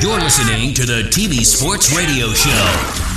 You're listening to the TV Sports Radio Show.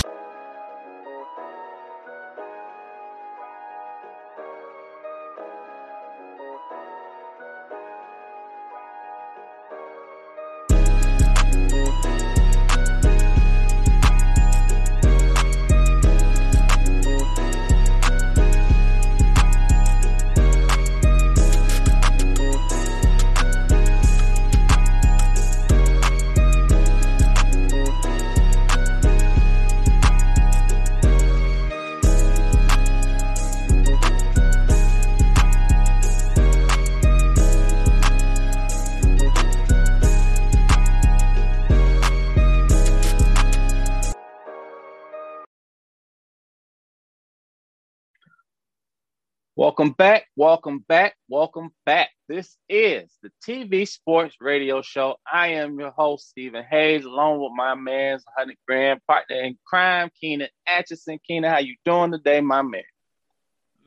Welcome back, welcome back, welcome back. This is the TV Sports Radio Show. I am your host, Stephen Hayes, along with my man's 100 grand partner in crime, Keenan Atchison. Keenan, how you doing today, my man?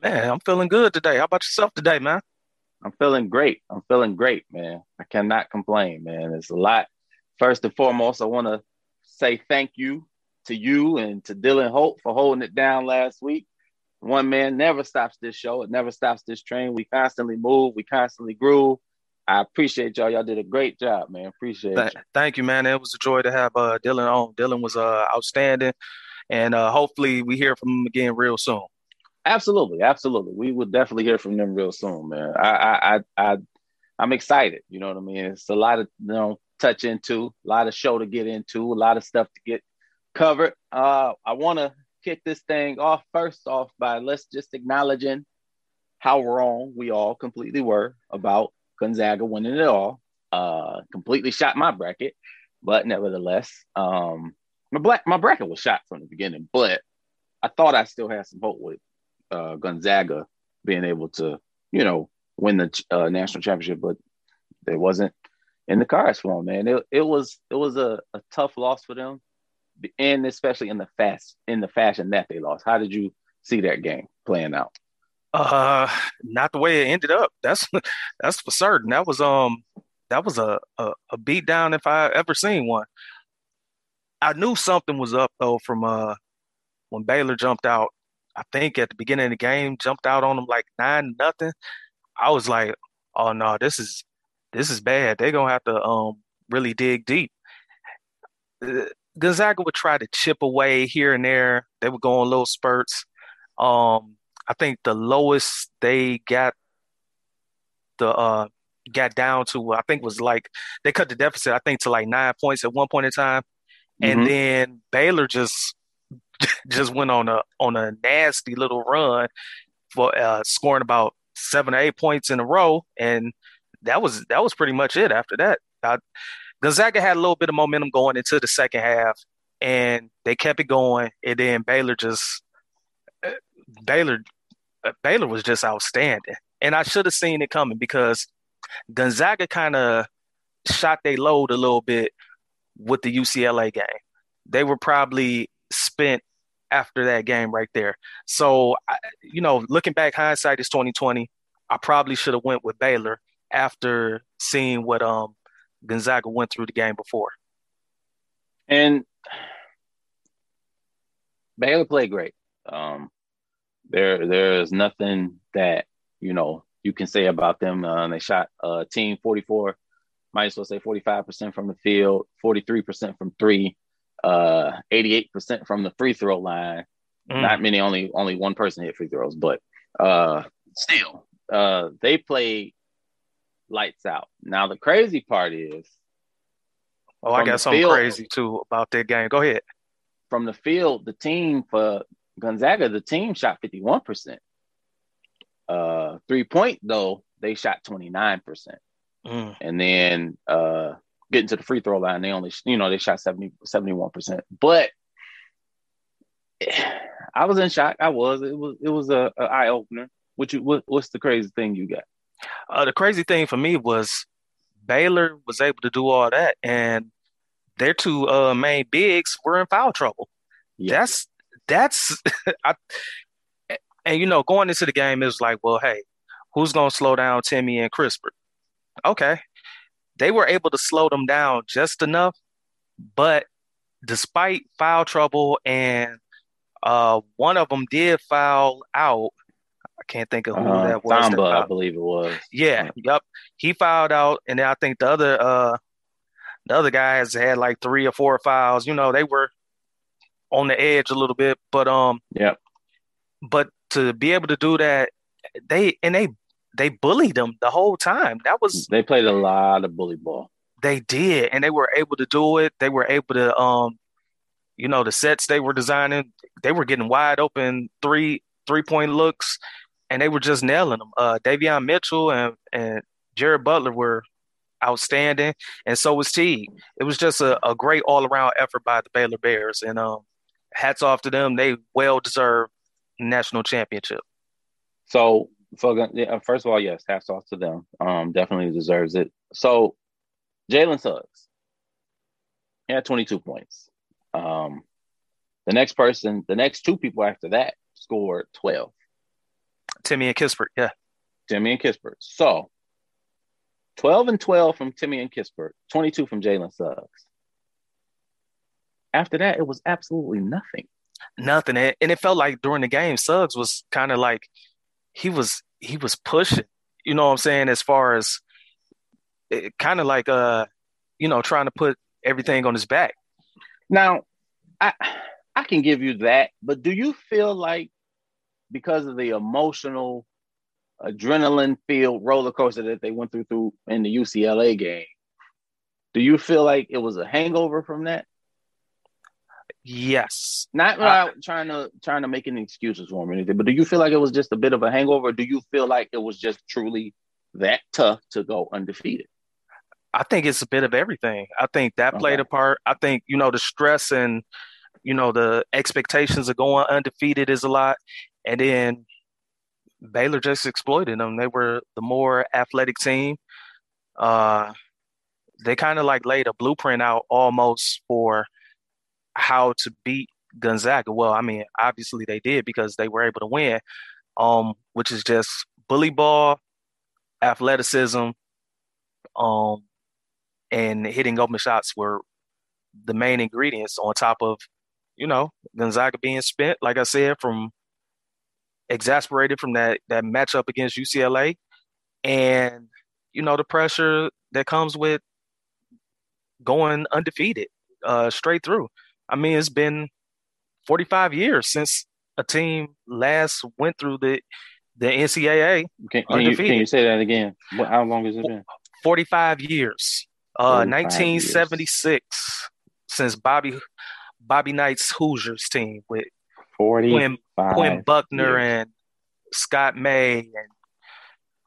Man, I'm feeling good today. How about yourself today, man? I'm feeling great. I'm feeling great, man. I cannot complain, man. It's a lot. First and foremost, I want to say thank you to you and to Dylan Holt for holding it down last week one man never stops this show. It never stops this train. We constantly move. We constantly groove. I appreciate y'all. Y'all did a great job, man. Appreciate Th- Thank you, man. It was a joy to have uh, Dylan on. Dylan was uh, outstanding, and uh, hopefully we hear from him again real soon. Absolutely, absolutely. We will definitely hear from them real soon, man. I, I, I, I I'm excited. You know what I mean? It's a lot of you know touch into, a lot of show to get into, a lot of stuff to get covered. Uh, I want to kick this thing off first off by let's just acknowledging how wrong we all completely were about Gonzaga winning it all. Uh, completely shot my bracket, but nevertheless, um, my black my bracket was shot from the beginning. But I thought I still had some hope with uh, Gonzaga being able to, you know, win the uh, national championship, but it wasn't in the cards for them. Man, it, it was it was a, a tough loss for them and especially in the fast in the fashion that they lost. How did you see that game playing out? Uh, not the way it ended up. That's that's for certain. That was um that was a a, a beat down if I ever seen one. I knew something was up though from uh when Baylor jumped out. I think at the beginning of the game, jumped out on them like nine nothing. I was like, oh no, this is this is bad. They're gonna have to um really dig deep. Gonzaga would try to chip away here and there. They would go on little spurts. Um, I think the lowest they got the uh got down to I think was like they cut the deficit I think to like nine points at one point in time, and mm-hmm. then Baylor just just went on a on a nasty little run for uh, scoring about seven or eight points in a row, and that was that was pretty much it. After that, I, Gonzaga had a little bit of momentum going into the second half, and they kept it going. And then Baylor just uh, Baylor uh, Baylor was just outstanding, and I should have seen it coming because Gonzaga kind of shot their load a little bit with the UCLA game. They were probably spent after that game right there. So, you know, looking back, hindsight is twenty twenty. I probably should have went with Baylor after seeing what um Gonzaga went through the game before. And Baylor played great. Um, there, there is nothing that you know you can say about them. Uh, they shot uh, team 44, might as well say 45% from the field, 43% from three, uh, 88% from the free throw line. Mm. Not many, only only one person hit free throws, but uh, still, uh, they played lights out. Now the crazy part is Oh, I got something field, crazy too about that game. Go ahead. From the field, the team for Gonzaga, the team shot 51%. Uh three point though, they shot 29%. Mm. And then uh getting to the free throw line, they only you know, they shot 70 71%. But I was in shock. I was. It was it was a, a eye opener. What you what, what's the crazy thing you got? Uh, the crazy thing for me was Baylor was able to do all that, and their two uh, main bigs were in foul trouble. Yeah. That's that's I, and you know going into the game it was like, well, hey, who's gonna slow down Timme and Kispert? Okay, they were able to slow them down just enough but despite foul trouble and uh, one of them did foul out. I can't think of who uh, that was. Samba, I believe it was. Yeah, yep. He fouled out, and then I think the other uh, the other guys had like three or four fouls. You know, they were on the edge a little bit, but um, yeah. But to be able to do that, they and they they bullied them the whole time. That was they played a lot of bully ball. They did, and they were able to do it. They were able to, um, you know, the sets they were designing, they were getting wide open three three point looks, and they were just nailing them. Uh, Davion Mitchell and and Jared Butler were outstanding, and so was T. It was just a, a great all around effort by the Baylor Bears, and um, hats off to them. They well deserved national championship. So, for, yeah, first of all, yes, hats off to them. Um, definitely deserves it. So, Jalen Suggs, he had 22 points. Um, the next person, the next two people after that scored 12. Timme and Kispert, yeah. Timme and Kispert. So 12 and 12 from Timme and Kispert, 22 from Jalen Suggs. After that, it was absolutely nothing. Nothing. And it felt like during the game, Suggs was kind of like he was he was pushing, you know what I'm saying, as far as kind of like uh, you know, trying to put everything on his back. Now, I I can give you that, but do you feel like because of the emotional adrenaline filled roller coaster that they went through through in the UCLA game, do you feel like it was a hangover from that? Yes. Not uh, trying to trying to make any excuses for him or anything, but do you feel like it was just a bit of a hangover? do you feel like it was just truly that tough to go undefeated? I think it's a bit of everything. I think that okay. played a part. I think, you know, the stress and, you know, the expectations of going undefeated is a lot. And then Baylor just exploited them. They were the more athletic team. Uh, they kind of like laid a blueprint out almost for how to beat Gonzaga. Well, I mean, obviously they did because they were able to win, um, which is just bully ball, athleticism, um, and hitting open shots were the main ingredients on top of, you know, Gonzaga being spent, like I said, from exasperated from that that matchup against UCLA and you know the pressure that comes with going undefeated uh, straight through. I mean, it's been 45 years since a team last went through the the NCAA. Can, can, you, can you, say that again? How long has it been? 45 years. Uh, 1976 years. since Bobby Bobby Knight's Hoosiers team with 40 Quinn, Quinn Buckner years. and Scott May and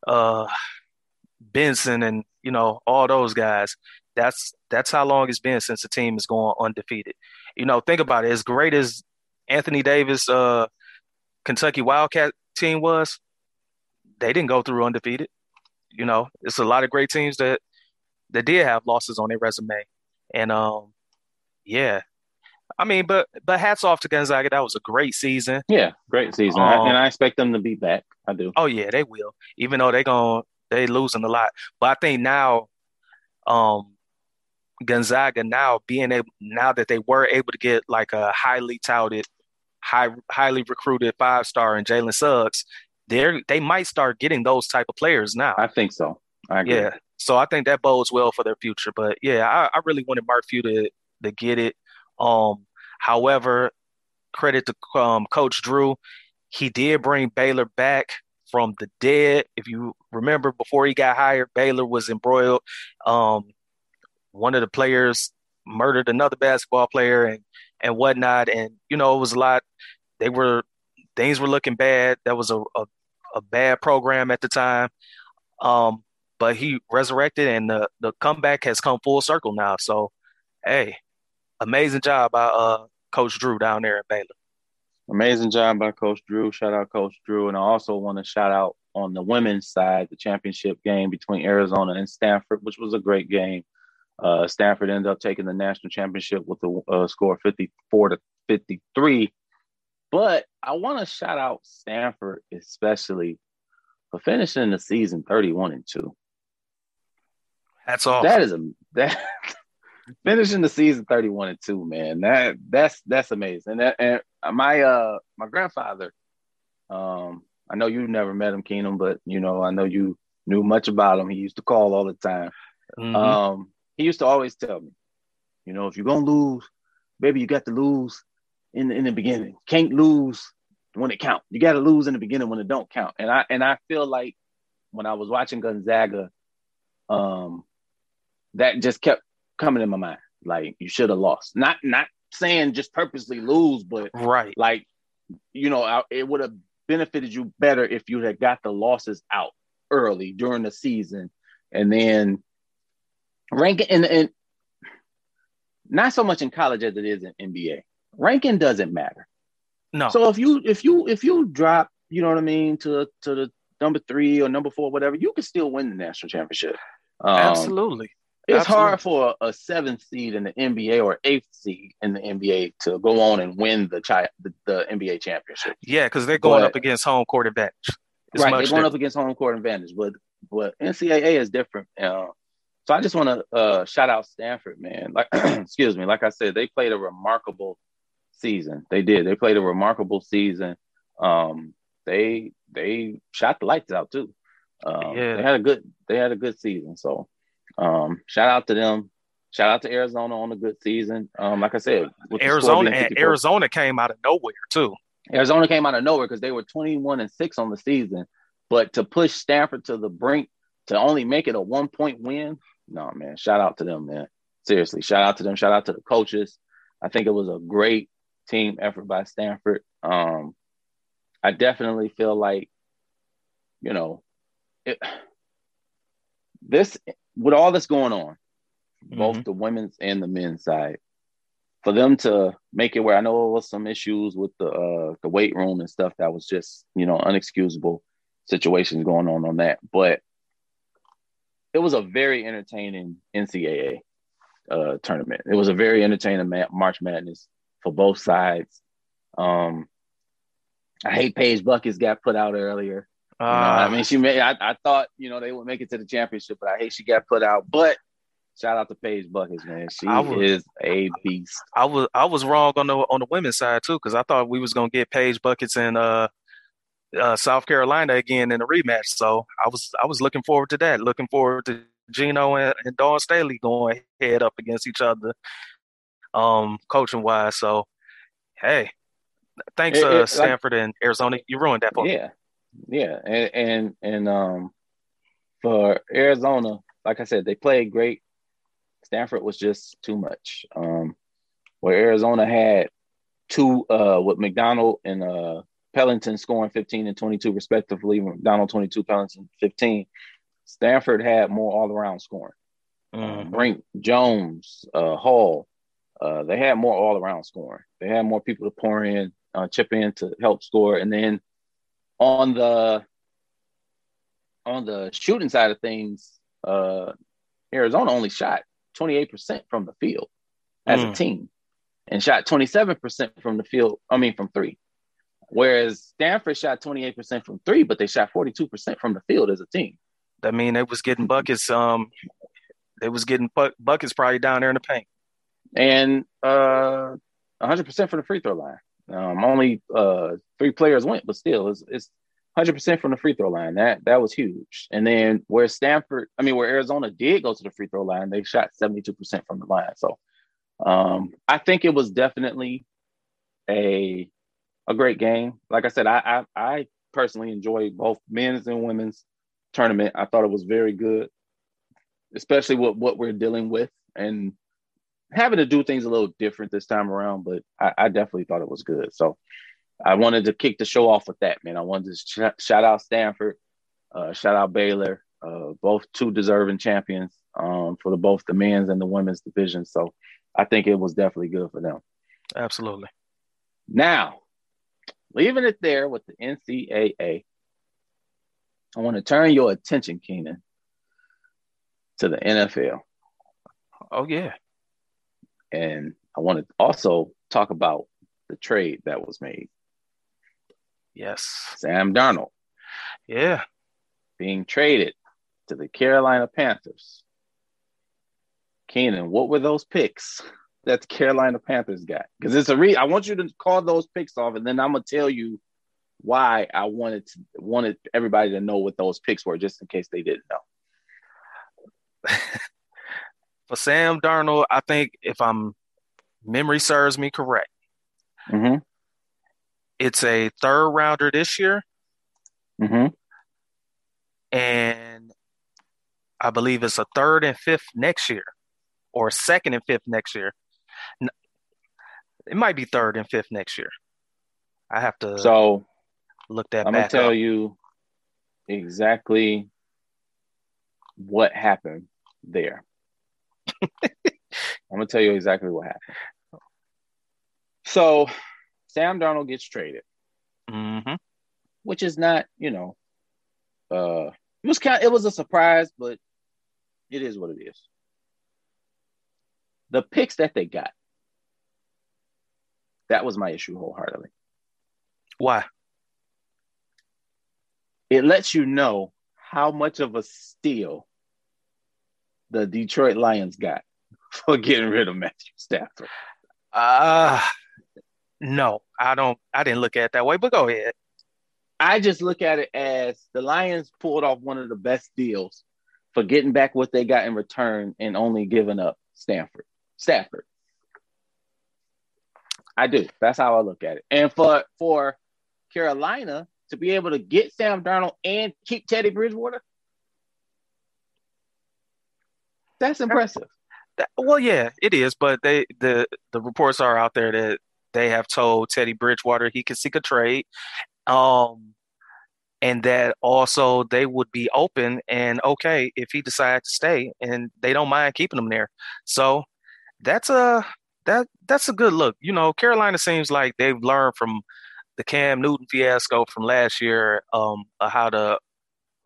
uh, Benson and you know all those guys. That's that's how long it's been since the team is going undefeated. You know, think about it. As great as Anthony Davis, uh, Kentucky Wildcat team was, they didn't go through undefeated. You know, it's a lot of great teams that that did have losses on their resume. And um, yeah, I mean, but but hats off to Gonzaga. That was a great season. Yeah, great season, um, and I expect them to be back. I do. Oh yeah, they will. Even though they're going they losing a lot, but I think now, um, Gonzaga now being able now that they were able to get like a highly touted, high highly recruited five star in Jalen Suggs, they they might start getting those type of players now. I think so. I agree. Yeah, so I think that bodes well for their future. But yeah, I, I really wanted Mark Few to to get it. Um, however, credit to um, Coach Drew, he did bring Baylor back from the dead. If you remember, before he got hired, Baylor was embroiled. Um, one of the players murdered another basketball player and and whatnot, and you know it was a lot. They were things were looking bad. That was a a, a bad program at the time. Um, but he resurrected and the, the comeback has come full circle now. So, hey, amazing job by uh, Coach Drew down there at Baylor. Amazing job by Coach Drew. Shout out Coach Drew. And I also want to shout out on the women's side, the championship game between Arizona and Stanford, which was a great game. Uh, Stanford ended up taking the national championship with a uh, score 54 to 53. But I want to shout out Stanford, especially for finishing the season 31 and 2. That's all. That is a that finishing the season 31 and 2 man. That that's that's amazing. And, that, and my uh my grandfather um i know you never met him Keenan but you know i know you knew much about him. He used to call all the time. Mm-hmm. um he used to always tell me you know if you're gonna lose baby you got to lose in the, in the beginning. Can't lose when it count. You got to lose in the beginning when it don't count. And i and i feel like when i was watching gonzaga um that just kept coming in my mind. Like you should have lost. Not not saying just purposely lose, but right. Like you know, it would have benefited you better if you had got the losses out early during the season, and then ranking and, and not so much in college as it is in NBA. Ranking doesn't matter. No. So if you if you if you drop, you know what I mean, to to the number three or number four, whatever, you can still win the national championship. Um, Absolutely. It's Absolutely. hard for a seventh seed in the NBA or eighth seed in the NBA to go on and win the chi- the, the NBA championship. Yeah, because they're going but, up against home court advantage. It's right, they're going up against home court advantage, but but NCAA is different. Uh, so I just want to uh, shout out Stanford, man. Like, excuse me, like I said, they played a remarkable season. They did. They played a remarkable season. Um, they they shot the lights out too. Um, yeah. They had a good they had a good season. So um, shout out to them. Shout out to Arizona on a good season. Um, like I said, Arizona and Arizona came out of nowhere too. Arizona came out of nowhere because they were 21 and 6 on the season. But to push Stanford to the brink to only make it a one point win, no man. Shout out to them, man. Seriously, shout out to them. Shout out to the coaches. I think it was a great team effort by Stanford. Um, I definitely feel like, you know, it, this with all this going on, mm-hmm. both the women's and the men's side, for them to make it where I know there was some issues with the uh, the weight room and stuff that was just you know unexcusable situations going on on that, but it was a very entertaining NCAA uh, tournament. It was a very entertaining ma- March Madness for both sides. Um, I hate Paige Buckets got put out earlier. Uh, I mean, she made. I, I thought you know they would make it to the championship, but I hate she got put out. But shout out to Paige Buckets, man. She was, is a beast. I was I was wrong on the on the women's side too, because I thought we was gonna get Paige Buckets in uh, uh, South Carolina again in a rematch. So I was I was looking forward to that. Looking forward to Gino and, and Dawn Staley going head up against each other, um, coaching wise. So hey, thanks it, uh, Stanford like, and Arizona. You ruined that for yeah. me. Yeah, and and and um, for Arizona, like I said, they played great. Stanford was just too much. Um, where Arizona had two uh with McDonald and uh Pellington scoring 15 and 22 respectively, McDonald 22, Pellington 15. Stanford had more all around scoring. Mm-hmm. Brink, Jones, uh, Hull, uh, they had more all around scoring. They had more people to pour in, uh, chip in to help score, and then on the on the shooting side of things, uh, Arizona only shot 28% from the field as mm. a team and shot 27% from the field, I mean, from three. Whereas Stanford shot 28% from three, but they shot 42% from the field as a team. I mean, they was getting buckets. Um, they was getting bu- buckets probably down there in the paint. And uh, 100% from the free throw line. Um, only uh, three players went, but still, it's, it's 100% from the free throw line. That that was huge. And then where Stanford, I mean, where Arizona did go to the free throw line, they shot 72% from the line. So um, I think it was definitely a a great game. Like I said, I, I, I personally enjoyed both men's and women's tournament. I thought it was very good, especially with what we're dealing with and having to do things a little different this time around, but I, I definitely thought it was good. So I wanted to kick the show off with that, man. I wanted to sh- shout out Stanford, uh, shout out Baylor, uh, both two deserving champions um, for the, both the men's and the women's division. So I think it was definitely good for them. Absolutely. Now, leaving it there with the NCAA, I want to turn your attention, Keenan, to the NFL. Oh, yeah. And I want to also talk about the trade that was made. Yes. Sam Darnold. Yeah. Being traded to the Carolina Panthers. Keenan, what were those picks that the Carolina Panthers got? Because it's a re. I want you to call those picks off, and then I'm gonna tell you why I wanted to, wanted everybody to know what those picks were, just in case they didn't know. For Sam Darnold, I think if I'm memory serves me correct, Mm-hmm. it's a third rounder this year, Mm-hmm. and I believe it's a third and fifth next year, or second and fifth next year. It might be third and fifth next year. I have to So look that I'm gonna tell up. you exactly what happened there. I'm gonna tell you exactly what happened. So Sam Darnold gets traded, hmm which is not, you know, uh, it was kind. it was a surprise, but it is what it is. The picks that they got, that was my issue wholeheartedly. Why? it lets you know how much of a steal the Detroit Lions got for getting rid of Matthew Stafford. Uh no, I don't. I didn't look at it that way. But go ahead. I just look at it as the Lions pulled off one of the best deals for getting back what they got in return and only giving up Stanford. Stafford. I do. That's how I look at it. And for for Carolina to be able to get Sam Darnold and keep Teddy Bridgewater, that's impressive. That- well, yeah, it is. But they the the reports are out there that they have told Teddy Bridgewater he can seek a trade, um, and that also they would be open and okay if he decided to stay, and they don't mind keeping him there. So that's a that that's a good look. You know, Carolina seems like they've learned from the Cam Newton fiasco from last year, um, how to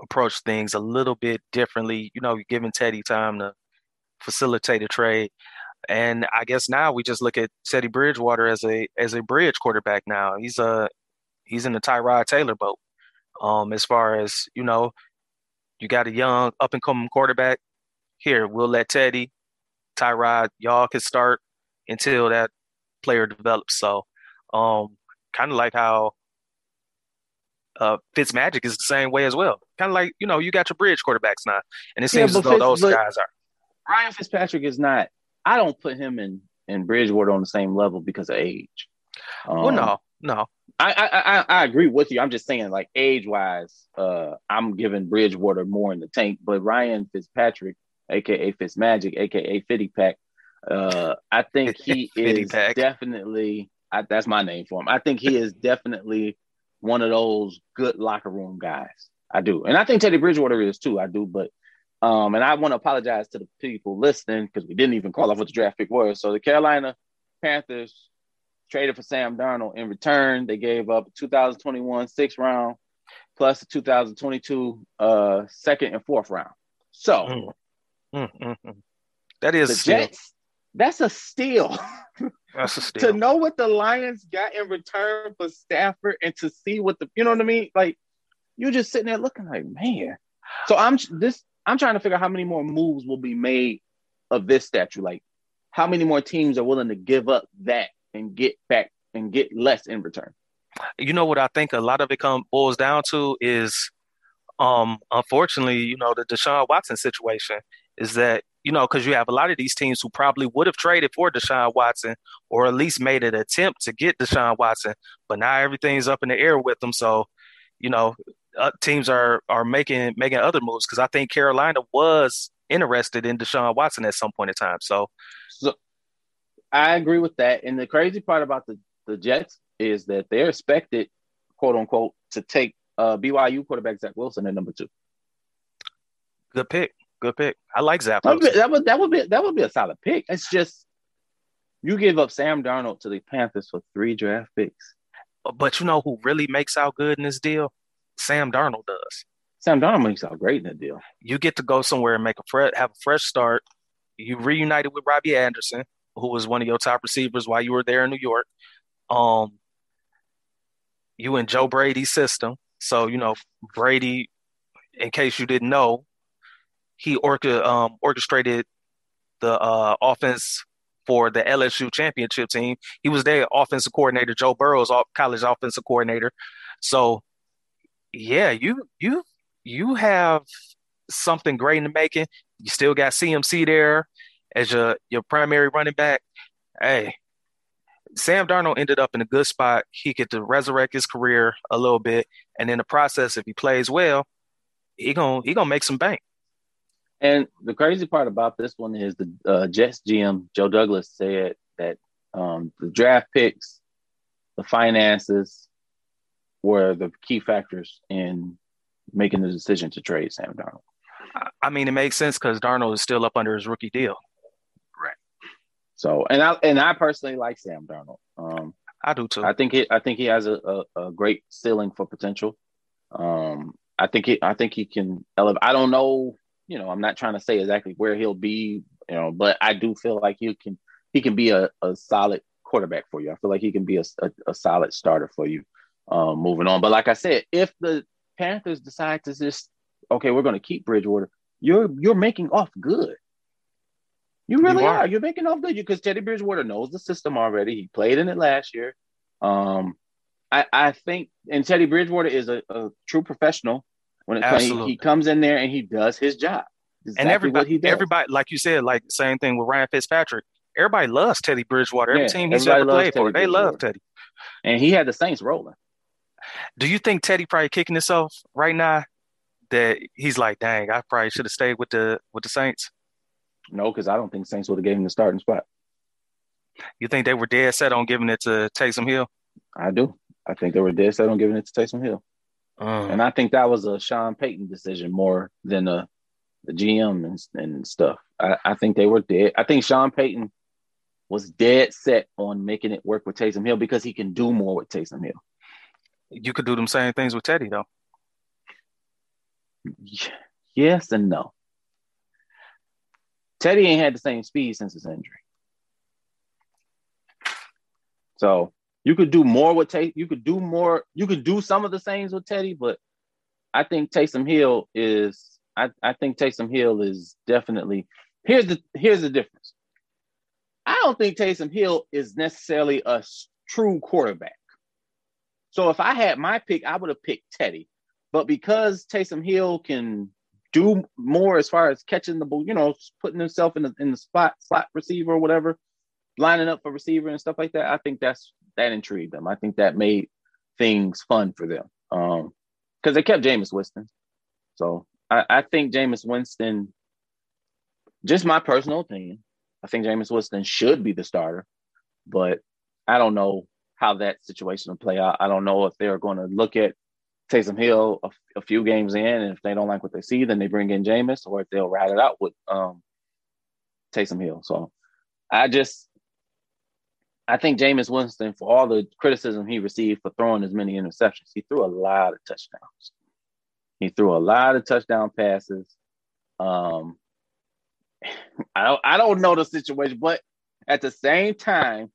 approach things a little bit differently. You know, giving Teddy time to facilitate a trade. And I guess now we just look at Teddy Bridgewater as a as a bridge quarterback now. He's a he's in the Tyrod Taylor boat. Um, as far as, you know, you got a young up and coming quarterback. Here, we'll let Teddy, Tyrod, y'all can start until that player develops. So um kind of like how uh Fitzmagic is the same way as well. Kind of like, you know, you got your bridge quarterbacks now. And it seems but as though Fitz- those but- guys are. Ryan Fitzpatrick is not. I don't put him in in Bridgewater on the same level because of age. Um, Well, no, no. I, I I I agree with you. I'm just saying, like age wise, uh, I'm giving Bridgewater more in the tank, but Ryan Fitzpatrick, aka Fitzmagic, aka Fitty Pack, uh, I think he is Pack. definitely. I, that's my name for him. I think he is definitely one of those good locker room guys. I do, and I think Teddy Bridgewater is too. I do, but um, and I want to apologize to the people listening because we didn't even call off what the draft pick was. So the Carolina Panthers traded for Sam Darnold. In return, they gave up 2021 sixth round plus the 2022 uh, second and fourth round. So Mm. Mm, mm, mm. That is the a steal. Jets, that's a steal. That's a to know what the Lions got in return for Stafford and to see what the you know what I mean? Like you're just sitting there looking like, man. So I'm this I'm trying to figure out how many more moves will be made of this statue. Like how many more teams are willing to give up that and get back and get less in return. You know what I think a lot of it come boils down to is, um, unfortunately, you know, the Deshaun Watson situation is that you know because you have a lot of these teams who probably would have traded for Deshaun Watson or at least made an attempt to get Deshaun Watson, but now everything's up in the air with them. So, you know, uh, teams are are making making other moves because I think Carolina was interested in Deshaun Watson at some point in time. So, So I agree with that. And the crazy part about the, the Jets is that they're expected, quote unquote, to take uh, BYU quarterback Zach Wilson at number two. good pick, good pick. I like Zach That would, be, that would that would be that would be a solid pick. It's just you give up Sam Darnold to the Panthers for three draft picks. But you know who really makes out good in this deal? Sam Darnold does. Sam Darnold makes out great in the deal. You get to go somewhere and make a fresh, have a fresh start. You reunited with Robbie Anderson, who was one of your top receivers while you were there in New York. Um, you in Joe Brady's system, so you know Brady. In case you didn't know, he orca, um, orchestrated the uh, offense for the LSU championship team. He was their offensive coordinator, Joe Burrow's college offensive coordinator. So, yeah, you you you have something great in the making. You still got CMC there as your your primary running back. Hey, Sam Darnold ended up in a good spot. He could to resurrect his career a little bit, and in the process, if he plays well, he gonna he gonna make some bank. And the crazy part about this one is the uh, Jets GM Joe Douglas said that um, the draft picks, the finances, were the key factors in making the decision to trade Sam Darnold. I mean, it makes sense because Darnold is still up under his rookie deal. Right. So, and I and I personally like Sam Darnold. Um, I do too. I think he I think he has a, a, a great ceiling for potential. Um, I think he I think he can elevate. I don't know you know, I'm not trying to say exactly where he'll be, you know, but I do feel like he can he can be a, a solid quarterback for you. I feel like he can be a, a, a solid starter for you um, moving on. But like I said, if the Panthers decide to just okay, we're going to keep Bridgewater, you're you're making off good. You really you are. are. You're making off good because Teddy Bridgewater knows the system already. He played in it last year. Um, I, I think, and Teddy Bridgewater is a, a true professional when it Comes, he comes in there and he does his job. Exactly and everybody, everybody, like you said, like same thing with Ryan Fitzpatrick. Everybody loves Teddy Bridgewater. Every yeah, team he's ever played Teddy for, they love Teddy. And he had the Saints rolling. Do you think Teddy probably kicking himself right now that he's like, dang, I probably should have stayed with the with the Saints? No, because I don't think Saints would have gave him the starting spot. You think they were dead set on giving it to Taysom Hill? I do. I think they were dead set on giving it to Taysom Hill. Um, and I think that was a Sean Payton decision more than a, the GM and, and stuff. I, I, think they were dead. I think Sean Payton was dead set on making it work with Taysom Hill because he can do more with Taysom Hill. You could do them same things with Teddy, though. Yes and no. Teddy ain't had the same speed since his injury. So you could do more with Teddy. You could do more. You could do some of the same things with Teddy, but I think Taysom Hill is. I, I think Taysom Hill is definitely. Here's the here's the difference. I don't think Taysom Hill is necessarily a true quarterback. So if I had my pick, I would have picked Teddy. But because Taysom Hill can do more as far as catching the ball, you know, putting himself in the in the spot slot receiver or whatever, lining up for receiver and stuff like that, I think that's that intrigued them. I think that made things fun for them. Um, because they kept Jameis Winston. So I, I think Jameis Winston, just my personal opinion, I think Jameis Winston should be the starter, but I don't know how that situation will play out. I don't know if they're going to look at Taysom Hill a, a, few games in, and if they don't like what they see, then they bring in Jameis, or if they'll ride it out with um, Taysom Hill. So I just I think Jameis Winston, for all the criticism he received for throwing as many interceptions, he threw a lot of touchdowns. He threw a lot of touchdown passes. Um, I don't, I don't know the situation, but at the same time,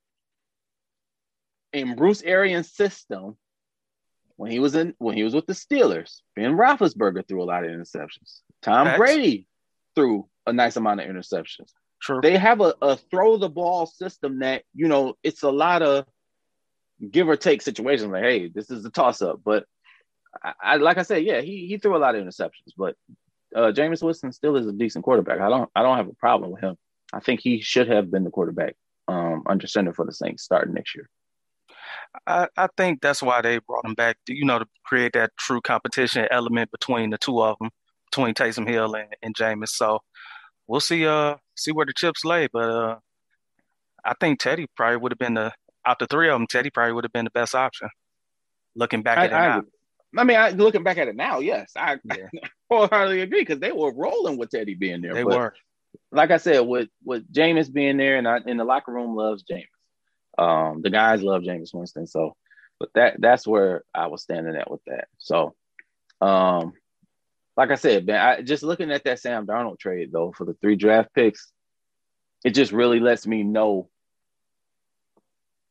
in Bruce Arians' system, when he was in when he was with the Steelers, Ben Roethlisberger threw a lot of interceptions. Tom Brady threw a nice amount of interceptions. True. They have a, a throw the ball system that, you know, it's a lot of give or take situations like, hey, this is a toss up. But I, I, like I said, yeah, he he threw a lot of interceptions, but uh Jameis Winston still is a decent quarterback. I don't I don't have a problem with him. I think he should have been the quarterback um under center for the Saints starting next year. I, I think that's why they brought him back, you know, to create that true competition element between the two of them, between Taysom Hill and, and Jameis. So we'll see uh see where the chips lay. But uh, I think Teddy probably would have been the out the three of them. Teddy probably would have been the best option. Looking back I, at it I, now. I mean, I, looking back at it now, yes, I yeah. wholeheartedly agree because they were rolling with Teddy being there. They but were. Like I said, with with Jameis being there, and I, in the locker room loves Jameis. Um, the guys love Jameis Winston, so but that that's where I was standing at with that. So, um, like I said, man, I, just looking at that Sam Darnold trade though for the three draft picks, it just really lets me know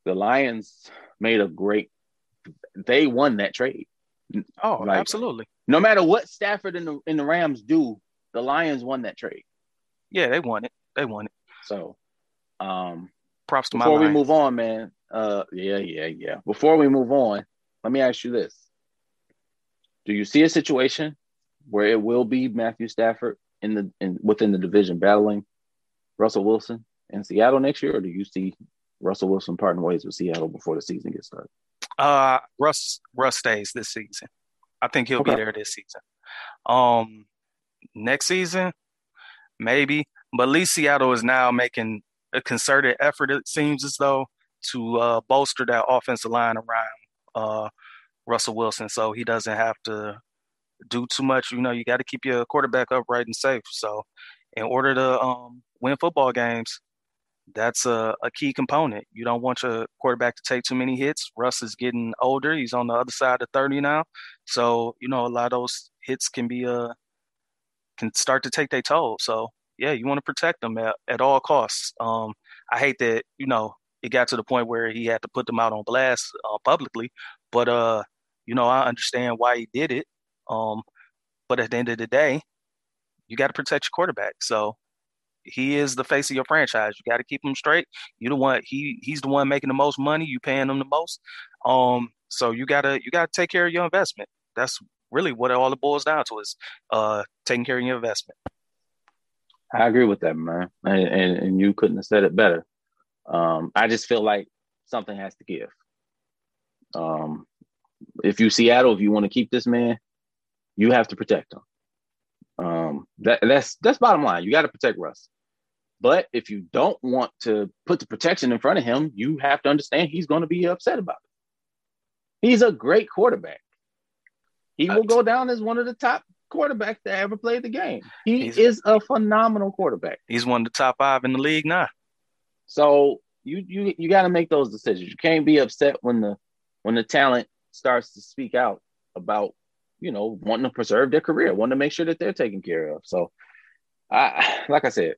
the Lions made a great. They won that trade. Oh, like, absolutely. No matter what Stafford and the and the Rams do, the Lions won that trade. Yeah, they won it. They won it. So, um, props to before my we move on, man. Uh, yeah, yeah, yeah. Before we move on, let me ask you this: Do you see a situation where it will be Matthew Stafford in the in within the division battling Russell Wilson in Seattle next year, or do you see Russell Wilson parting ways with Seattle before the season gets started? Uh, Russ Russ stays this season. I think he'll okay. be there this season. Um, next season, maybe, but at least Seattle is now making a concerted effort. It seems as though to uh, bolster that offensive line around uh, Russell Wilson, so he doesn't have to do too much. You know, you got to keep your quarterback upright and safe. So, in order to um, win football games, that's a, a, key component. You don't want your quarterback to take too many hits. Russ is getting older. He's on the other side of 30 now. So, you know, a lot of those hits can be uh can start to take their toll. So yeah, you want to protect them at, at all costs. Um, I hate that, you know, it got to the point where he had to put them out on blast uh, publicly, but uh, you know, I understand why he did it. Um, but at the end of the day, you got to protect your quarterback. So he is the face of your franchise. You got to keep him straight. You the one he he's the one making the most money. You paying him the most. Um, so you gotta you gotta take care of your investment. That's really what all it boils down to is uh taking care of your investment. I agree with that, man, and, and, and you couldn't have said it better. Um, I just feel like something has to give. Um, if you Seattle, if you want to keep this man, you have to protect him. Um, that that's that's bottom line. You got to protect Russ. But if you don't want to put the protection in front of him, you have to understand he's going to be upset about it. He's a great quarterback. He will go down as one of the top quarterbacks that ever played the game. He he's, is a phenomenal quarterback. He's one of the top five in the league now. So you you you got to make those decisions. You can't be upset when the when the talent starts to speak out about you know wanting to preserve their career, wanting to make sure that they're taken care of. So, I like I said,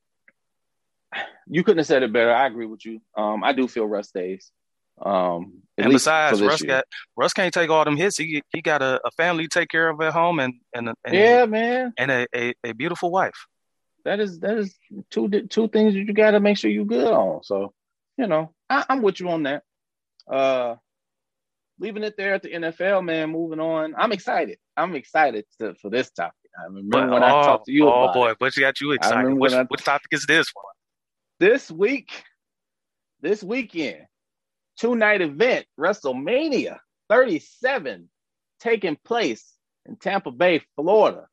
you couldn't have said it better. I agree with you. Um, I do feel Russ stays. Um, and besides, Russ year. got Russ can't take all them hits. He he got a, a family to take care of at home, and and, and yeah, man, and a, a, a, beautiful wife. That is that is two two things that you got to make sure you good on. So you know, I, I'm with you on that. Uh, leaving it there at the NFL, man. Moving on, I'm excited. I'm excited to, for this topic. I remember but, when oh, I talked to you. Oh boy, it. what got you excited? Which, I, what topic is this one? This week, this weekend, two night event, WrestleMania 37, taking place in Tampa Bay, Florida.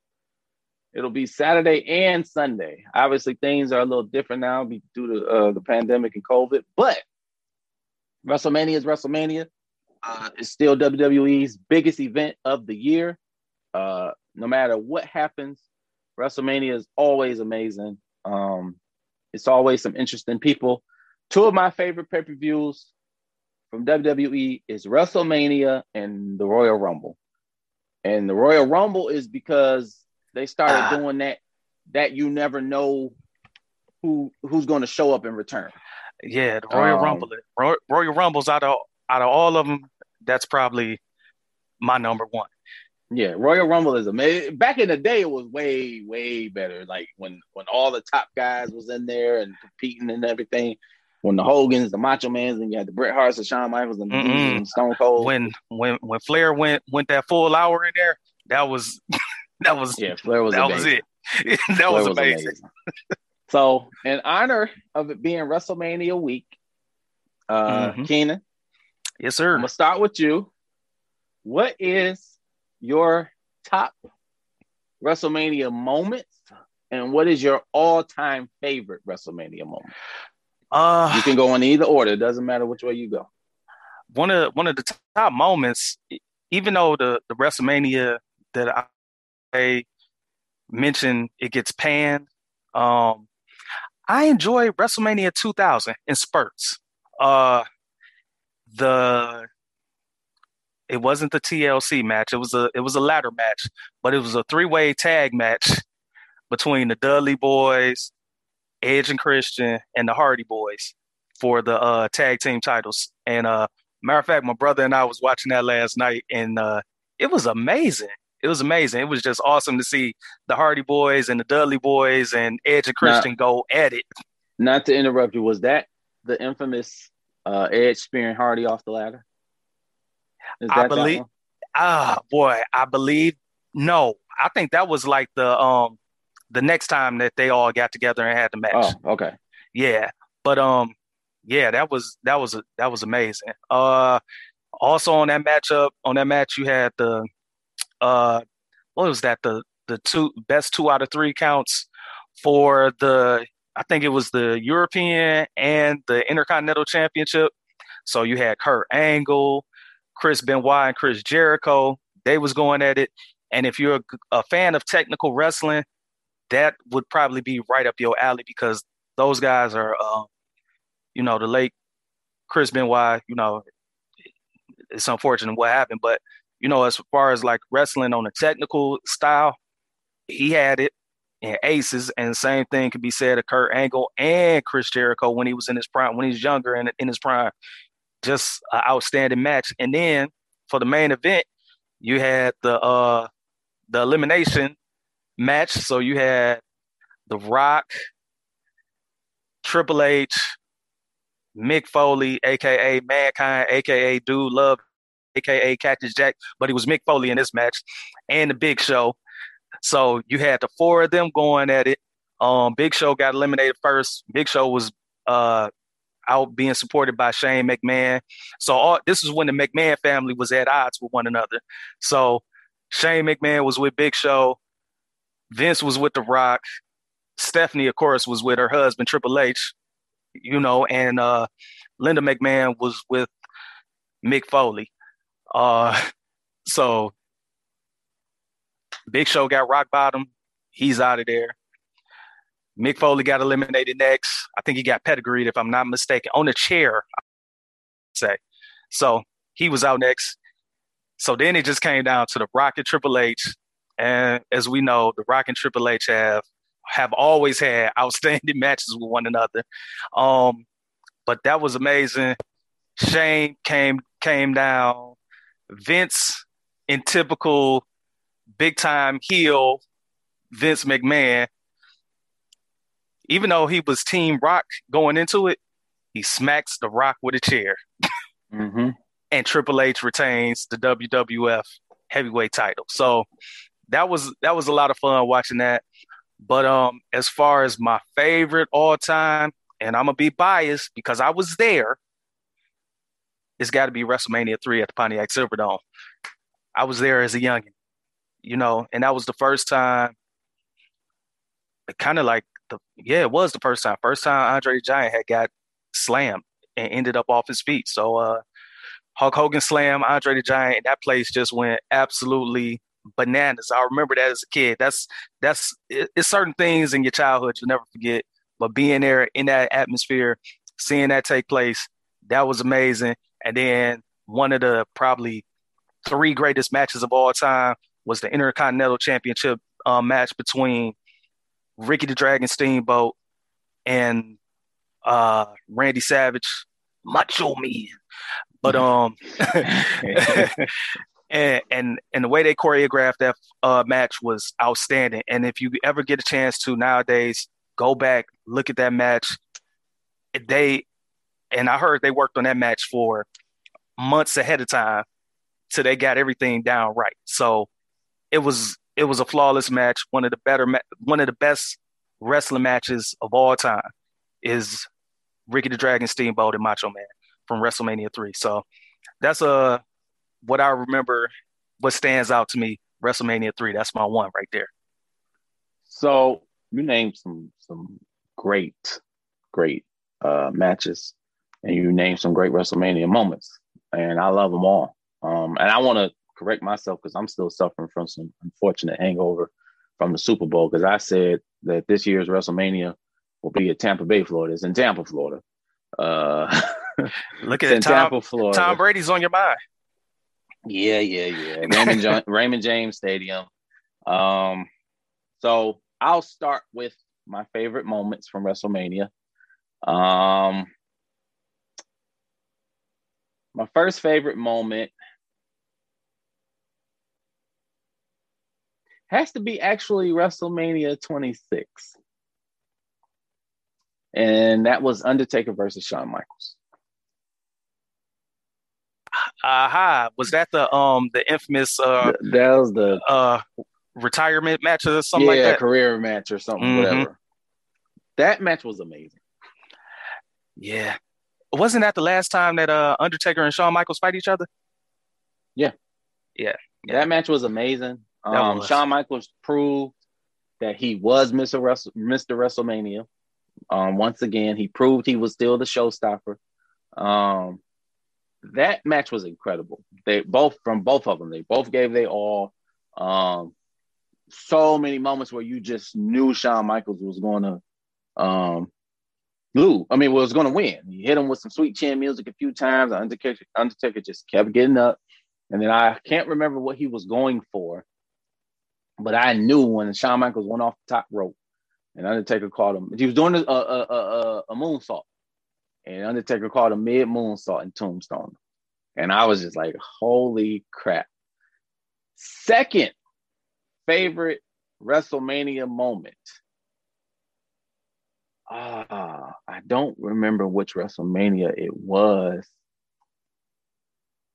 It'll be Saturday and Sunday. Obviously, things are a little different now due to uh, the pandemic and COVID, but WrestleMania is WrestleMania. Uh, it's still WWE's biggest event of the year. Uh, no matter what happens, WrestleMania is always amazing. Um, it's always some interesting people. Two of my favorite pay per views from WWE is WrestleMania and the Royal Rumble. And the Royal Rumble is because they started ah. doing that that you never know who who's going to show up in return. Yeah, the Royal um, Rumble. Royal, Royal Rumbles out of out of all of them, that's probably my number one. Yeah, Royal Rumble is amazing. Back in the day, it was way way better. Like when when all the top guys was in there and competing and everything when the Hogans, the Macho Mans, and you had the Bret Harts, the Shawn Michaels, and, and Stone Cold. When when when Flair went went that full hour in there, that was that was yeah, Flair was that amazing. was it. that was, was amazing. amazing. so, in honor of it being WrestleMania week, uh, mm-hmm. Keenan, yes, sir. I'm gonna start with you. What is your top WrestleMania moments, and what is your all-time favorite WrestleMania moment? Uh, you can go in either order. It doesn't matter which way you go. One of one of the top moments, even though the the WrestleMania that I mentioned it gets panned. Um, I enjoy WrestleMania 2000 in spurts. Uh, the it wasn't the TLC match. It was a it was a ladder match, but it was a three way tag match between the Dudley Boys, Edge and Christian, and the Hardy Boys for the uh, tag team titles. And uh, matter of fact, my brother and I was watching that last night, and uh, it was amazing. It was amazing. It was just awesome to see the Hardy Boys and the Dudley Boys and Edge and Christian go at it. Not to interrupt you, was that the infamous uh, Edge spearing Hardy off the ladder? Is I believe. Ah, boy, I believe. No, I think that was like the um the next time that they all got together and had the match. Oh, okay. Yeah, but um, yeah, that was that was a, that was amazing. Uh, also on that matchup, on that match, you had the uh, what was that? The the two best two out of three counts for the I think it was the European and the Intercontinental Championship. So you had Kurt Angle, Chris Benoit, and Chris Jericho. They was going at it. And if you're a, a fan of technical wrestling, that would probably be right up your alley because those guys are, uh, you know, the late Chris Benoit. You know, it's unfortunate what happened, but you know, as far as like wrestling on a technical style, he had it and aces. And same thing could be said of Kurt Angle and Chris Jericho when he was in his prime, when he's younger and in his prime. Just an outstanding match. And then for the main event, you had the uh the elimination match. So you had The Rock, Triple H, Mick Foley, aka Mankind, aka Dude Love, aka Cactus Jack, but he was Mick Foley in this match, and the Big Show. So you had the four of them going at it. Um, Big Show got eliminated first. Big Show was uh, out being supported by Shane McMahon. So all, this is when the McMahon family was at odds with one another. So Shane McMahon was with Big Show. Vince was with The Rock. Stephanie, of course, was with her husband Triple H. You know, and uh, Linda McMahon was with Mick Foley. Uh, so Big Show got rock bottom. He's out of there. Mick Foley got eliminated next. I think he got pedigreed, if I'm not mistaken, on a chair. I'd say so. He was out next. So then it just came down to the Rock and Triple H, and as we know, the Rock and Triple H have have always had outstanding matches with one another. Um, but that was amazing. Shane came came down. Vince, in typical big time heel Vince McMahon, even though he was Team Rock going into it, he smacks the Rock with a chair. mm-hmm. And Triple H retains the WWF heavyweight title. So that was that was a lot of fun watching that. But um, as far as my favorite all time, and I'm gonna be biased because I was there, it's got to be WrestleMania three at the Pontiac Silverdome. I was there as a youngin you know, and that was the first time. Kind of like the yeah, it was the first time. First time Andre the Giant had got slammed and ended up off his feet. So uh, Hulk Hogan slam Andre the Giant. That place just went absolutely bananas. I remember that as a kid. That's that's it, it's certain things in your childhood you'll never forget. But being there in that atmosphere, seeing that take place, that was amazing. And then one of the probably three greatest matches of all time was the Intercontinental Championship uh, match between Ricky the Dragon Steamboat and uh, Randy Savage, Macho Man. But um, and and and the way they choreographed that uh, match was outstanding. And if you ever get a chance to nowadays, go back look at that match. They and I heard they worked on that match for months ahead of time, so they got everything down right. So it was it was a flawless match. One of the better, one of the best wrestling matches of all time is Ricky the Dragon Steamboat and Macho Man from WrestleMania three. So that's a what I remember. What stands out to me, WrestleMania three. That's my one right there. So you named some some great, great uh, matches, and you named some great WrestleMania moments, and I love them all. Um, and I want to correct myself because I'm still suffering from some unfortunate hangover from the Super Bowl because I said that this year's WrestleMania will be at Tampa Bay, Florida. It's in Tampa, Florida. Uh, Look at it, Tom, Tampa, Florida. Tom Brady's on your mind. Yeah, yeah, yeah. Raymond, Raymond James Stadium. Um, so I'll start with my favorite moments from WrestleMania. Um, my first favorite moment has to be actually WrestleMania 26. and that was Undertaker versus Shawn Michaels. Aha! Was that the um the infamous uh that was the uh retirement match or something yeah, like that? career match or something, Mhm. whatever. That match was amazing. Yeah. Wasn't that the last time that uh Undertaker and Shawn Michaels fight each other? Yeah. Yeah. That match was amazing. Um, was. Shawn Michaels proved that he was Mr. Wrestle- Mr. WrestleMania. Um, once again, he proved he was still the showstopper. Um, that match was incredible. They both from both of them. They both gave they all. Um, so many moments where you just knew Shawn Michaels was going to um, lose. I mean, was going to win. He hit him with some sweet chin music a few times. Undertaker, Undertaker just kept getting up. And then I can't remember what he was going for, but I knew when Shawn Michaels went off the top rope and Undertaker caught him. He was doing a, a, a, a, a moonsault, and Undertaker called a mid moonsault and tombstone. And I was just like, holy crap. Second favorite WrestleMania moment. Ah, I don't remember which WrestleMania it was.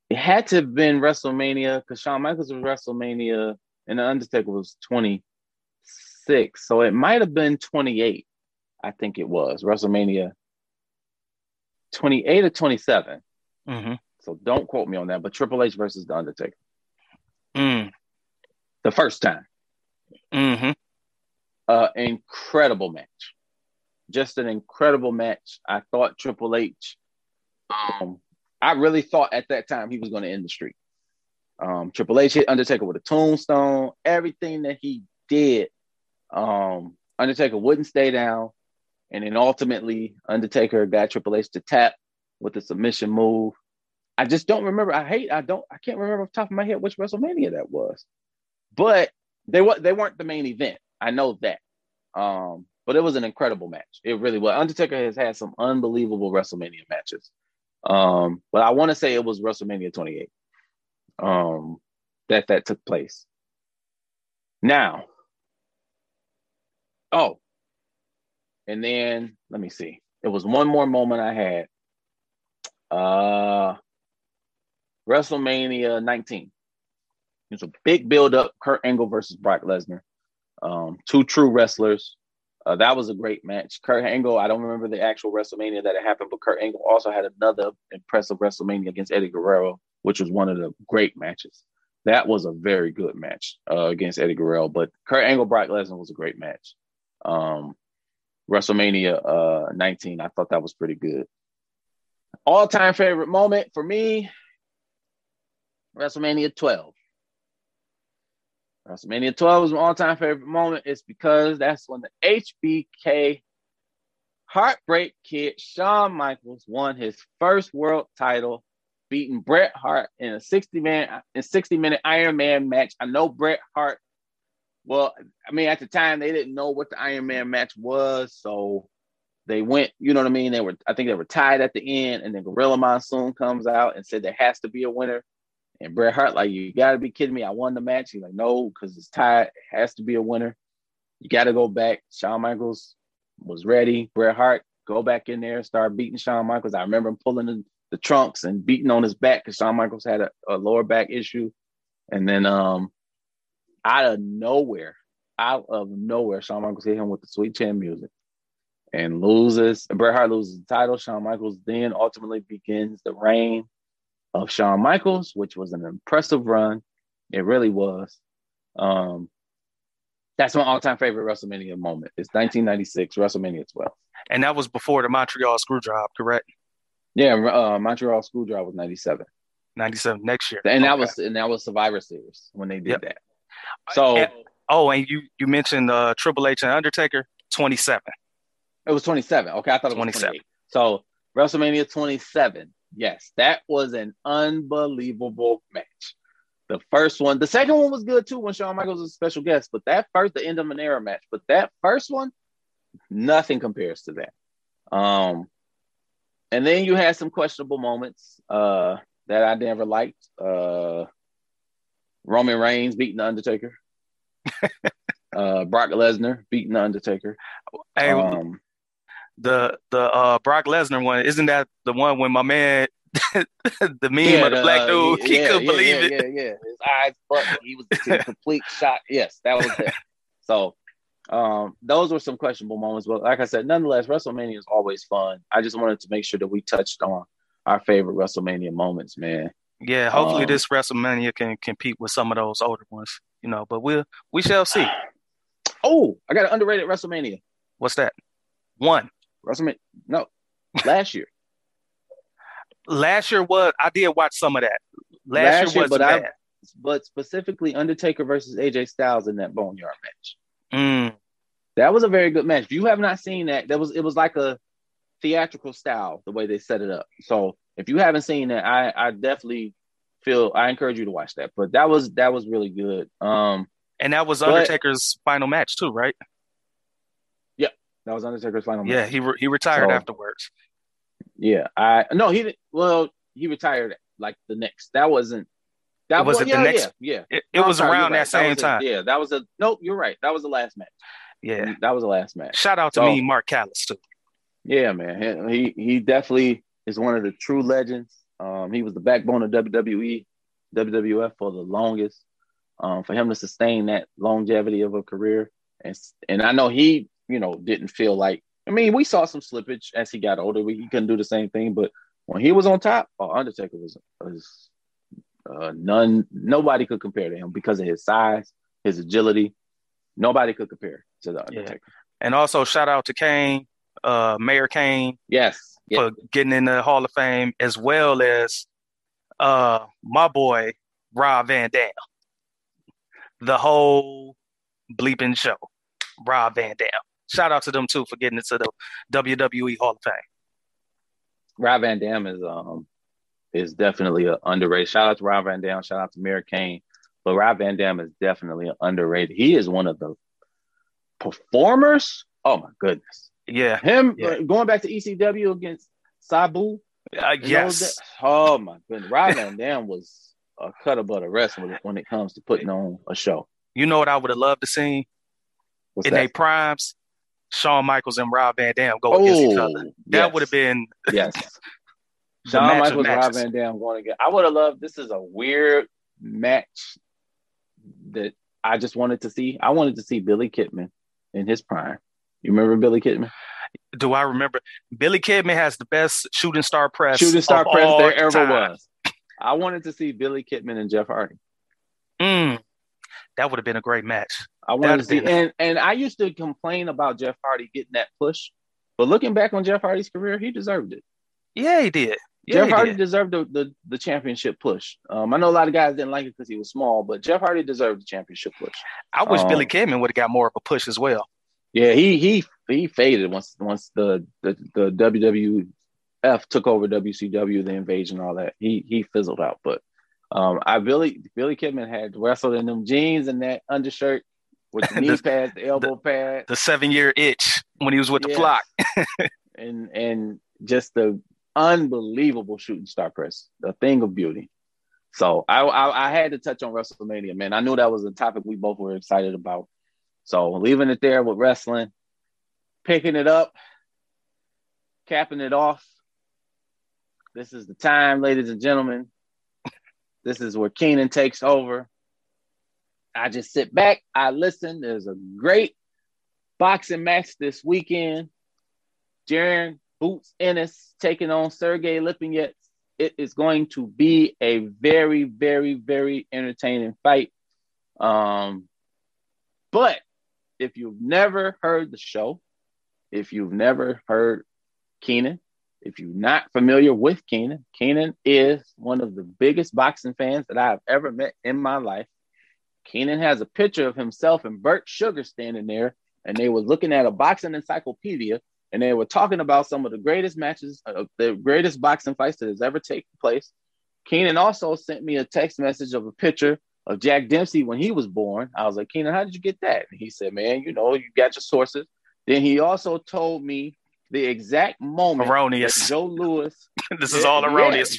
It had to have been WrestleMania because Shawn Michaels was WrestleMania and The Undertaker was 26. So it might have been 28. I think it was WrestleMania 28 or 27. Mm-hmm. So don't quote me on that. But Triple H versus The Undertaker. Mm. The first time. Mm-hmm. Uh, incredible match. Just an incredible match. I thought Triple H, um, I really thought at that time he was going to end the streak. Um, Triple H hit Undertaker with a tombstone. Everything that he did, um, Undertaker wouldn't stay down. And then ultimately, Undertaker got Triple H to tap with a submission move. I just don't remember. I hate. I don't. I can't remember off top of my head which WrestleMania that was. But they were they weren't the main event. I know that. Um, but it was an incredible match. It really was. Undertaker has had some unbelievable WrestleMania matches. Um, but I want to say it was WrestleMania 28. Um, that that took place. Now, oh, and then let me see. It was one more moment I had. Uh, WrestleMania 19. It was a big build up. Kurt Angle versus Brock Lesnar. Um, two true wrestlers. Uh, that was a great match. Kurt Angle, I don't remember the actual WrestleMania that it happened, but Kurt Angle also had another impressive WrestleMania against Eddie Guerrero, which was one of the great matches. That was a very good match uh, against Eddie Guerrero, but Kurt Angle, Brock Lesnar was a great match. Um, WrestleMania uh, 19, I thought that was pretty good. All time favorite moment for me, WrestleMania 12. WrestleMania 12 was my all-time favorite moment. It's because that's when the HBK Heartbreak Kid Shawn Michaels won his first world title, beating Bret Hart in a 60 man in 60 minute Iron Man match. I know Bret Hart. Well, I mean, at the time they didn't know what the Iron Man match was, so they went. You know what I mean? They were. I think they were tied at the end, and then Gorilla Monsoon comes out and said there has to be a winner. And Bret Hart, like, you gotta be kidding me. I won the match. He's like, no, because it's tied. It has to be a winner. You gotta go back. Shawn Michaels was ready. Bret Hart, go back in there, and start beating Shawn Michaels. I remember him pulling the, the trunks and beating on his back because Shawn Michaels had a, a lower back issue. And then um out of nowhere, out of nowhere, Shawn Michaels hit him with the sweet chin music and loses. Bret Hart loses the title. Shawn Michaels then ultimately begins the reign of Shawn Michaels, which was an impressive run. It really was. Um, that's my all-time favorite WrestleMania moment. It's 1996 WrestleMania 12. And that was before the Montreal Screwjob, correct? Yeah, uh, Montreal Screwjob was 97, 97 next year. and that was and that was Survivor Series when they did Yep. that. So And- oh, and you you mentioned uh, Triple H and Undertaker, 27. it was 27. Okay, I thought it was 27. So WrestleMania 27. Yes, that was an unbelievable match. The first one, the second one was good too when Shawn Michaels was a special guest, but that first, the end of an era match, but that first one, nothing compares to that. Um, and then you had some questionable moments uh, that I never liked. Uh, Roman Reigns beating the Undertaker. uh, Brock Lesnar beating the Undertaker. Hey, Um, the the uh Brock Lesnar one, isn't that the one when my man the meme yeah, of the, the black dude, uh, he yeah, couldn't yeah, believe yeah, it. Yeah, yeah, His eyes but he was in complete shock. Yes, that was it. So um, those were some questionable moments, but like I said, nonetheless, WrestleMania is always fun. I just wanted to make sure that we touched on our favorite WrestleMania moments, man. Yeah, hopefully um, this WrestleMania can compete with some of those older ones, you know. But we'll we shall see. Oh, I got an underrated WrestleMania. What's that? One. WrestleMania. No, last year. last year was I did watch some of that. Last, last year, was but bad. I, but specifically Undertaker versus AJ Styles in that Boneyard match. Mm. That was a very good match. If you have not seen that, that was it was like a theatrical style the way they set it up. So if you haven't seen that, I I definitely feel I encourage you to watch that. But that was that was really good. Um and that was but, Undertaker's final match too, right? Yeah, that was Undertaker's final match. Yeah, he re- he retired so, afterwards. Yeah, I no he. Well, he retired like the next. That wasn't. That was, it yeah, the next. Yeah, yeah. It, it no, was sorry, around that same that time. A, yeah, that was a nope. You're right. That was the last match. Yeah, that was the last match. Shout out to so, me, Mark Calaway too. Yeah, man. He he definitely is one of the true legends. Um, he was the backbone of WWE, WWF for the longest. Um, for him to sustain that longevity of a career, and and I know he, you know, didn't feel like. I mean, we saw some slippage as he got older. He couldn't do the same thing, but when he was on top, oh, Undertaker was was uh, none. Nobody could compare to him because of his size, his agility. Nobody could compare to the Undertaker. Yeah. And also, shout out to Kane uh, Mayor Kane. Yes. For getting in the Hall of Fame, as well as uh, my boy Rob Van Dam. The whole bleeping show, Rob Van Dam. Shout out to them too for getting into the WWE Hall of Fame. Rob Van Dam is um is definitely an underrated. Shout out to Rob Van Dam. Shout out to Mayor Kane. But Rob Van Dam is definitely an underrated. He is one of the performers. Oh my goodness. Yeah. Him yeah. going back to ECW against Sabu. Uh, yes. Oh my goodness. Rob Van Dam was a cut above the rest when it, when it comes to putting on a show. You know what I would have loved to see? What's in their primes, Shawn Michaels and Rob Van Dam go oh, against each other. That yes. would have been yes. Shawn Michaels and Rob Van Dam going again. I would have loved. This is a weird match that I just wanted to see. I wanted to see Billy Kidman in his prime. You remember Billy Kidman? Do I remember? Billy Kidman has the best shooting star press. Shooting star press there ever time. was. I wanted to see Billy Kidman and Jeff Hardy. Mm, that would have been a great match. I wanted to see, been... and and I used to complain about Jeff Hardy getting that push, but looking back on Jeff Hardy's career, he deserved it. Yeah, he did. Yeah, Jeff he Hardy did. deserved the, the, the championship push. Um, I know a lot of guys didn't like it because he was small, but Jeff Hardy deserved the championship push. I wish um, Billy Kidman would have got more of a push as well. Yeah, he he he faded once once the the, the WWF took over WCW, the invasion, all that. He he fizzled out. But um, I Billy Billy Kidman had wrestled in them jeans and that undershirt with the knee the, pads, the elbow the, pad, the seven year itch when he was with yes. the flock, and and just the unbelievable shooting star press, the thing of beauty. So I, I, I had to touch on WrestleMania, man. I knew that was a topic we both were excited about. So leaving it there with wrestling, picking it up, capping it off. This is the time, ladies and gentlemen. This is where Keenan takes over. I just sit back, I listen. There's a great boxing match this weekend. Jaron Boots Ennis taking on Sergey Lipinets. It is going to be a very, very, very entertaining fight. Um, but if you've never heard the show, if you've never heard Keenan, if you're not familiar with Keenan, Keenan is one of the biggest boxing fans that I've ever met in my life. Keenan has a picture of himself and Bert Sugar standing there, and they were looking at a boxing encyclopedia, and they were talking about some of the greatest matches, uh, the greatest boxing fights that has ever taken place. Keenan also sent me a text message of a picture of Jack Dempsey when he was born. I was like, Keenan, how did you get that? And he said, Man, you know, you got your sources. Then he also told me the exact moment erroneous. Joe Louis. this is all erroneous.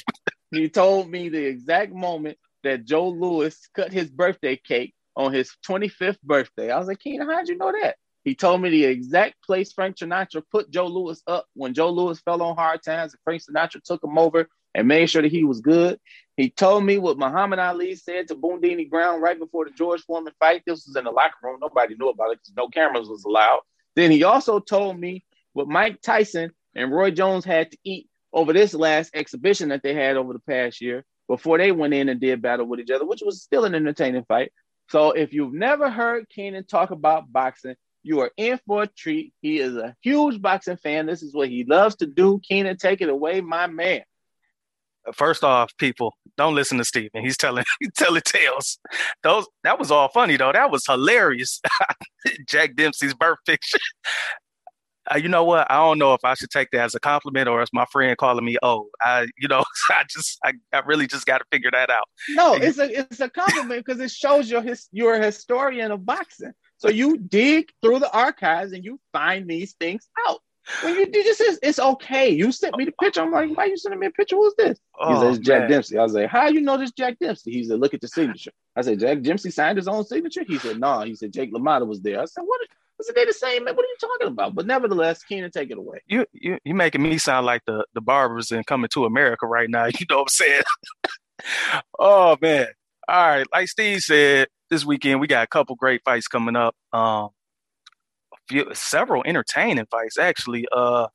Yeah, he told me the exact moment that Joe Louis cut his birthday cake on his 25th birthday. I was like, Keenan, how'd you know that? He told me the exact place Frank Sinatra put Joe Louis up when Joe Louis fell on hard times and Frank Sinatra took him over and made sure that he was good. He told me what Muhammad Ali said to Bundini Brown right before the George Foreman fight. This was in the locker room. Nobody knew about it because no cameras was allowed. Then he also told me what Mike Tyson and Roy Jones had to eat over this last exhibition that they had over the past year before they went in and did battle with each other, which was still an entertaining fight. So if you've never heard Keenan talk about boxing, you are in for a treat. He is a huge boxing fan. This is what he loves to do. Keenan, take it away, my man. First off, people, don't listen to Steven. He's telling he's telling tales. Those that was all funny though. That was hilarious. Jack Dempsey's birth picture. Uh, you know what? I don't know if I should take that as a compliment or as my friend calling me old. I, you know, I just, I, I really just got to figure that out. No, it's a, it's a compliment because it shows you're his, you're a historian of boxing. So you dig through the archives and you find these things out. When you do this, it's, it's okay. You sent me the picture. I'm like, why are you sending me a picture? Who's this? Oh, he says Jack man. Dempsey. I was like, how you know this Jack Dempsey? He said, look at the signature. I said, Jack Dempsey signed his own signature. He said, no. Nah. He said Jake LaMotta was there. I said, what? I said, they the same. Man. What are you talking about? But nevertheless, Keenan, take it away. You you you making me sound like the the barbers in Coming to America right now. You know what I'm saying? oh man. All right. Like Steve said, this weekend we got a couple great fights coming up. Um, few, several entertaining fights actually. Uh,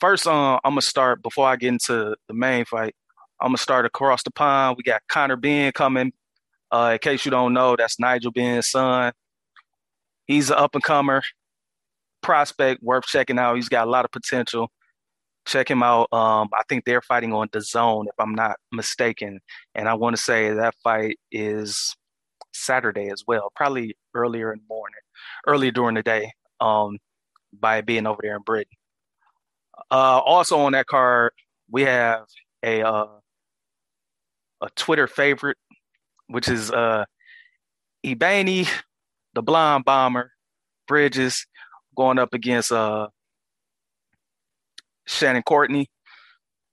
first, uh, I'm gonna start before I get into the main fight. I'm gonna start across the pond. We got Conor Benn coming. Uh, in case you don't know, that's Nigel Benn's son. He's an up and comer prospect, worth checking out. He's got a lot of potential. Check him out. Um, I think they're fighting on the zone, if I'm not mistaken. And I want to say that fight is Saturday as well, probably earlier in the morning, earlier during the day, um, by being over there in Britain. Uh, also on that card, we have a uh, a Twitter favorite, which is uh, Ebanie, the blonde bomber, Bridges, going up against uh, Shannon Courtney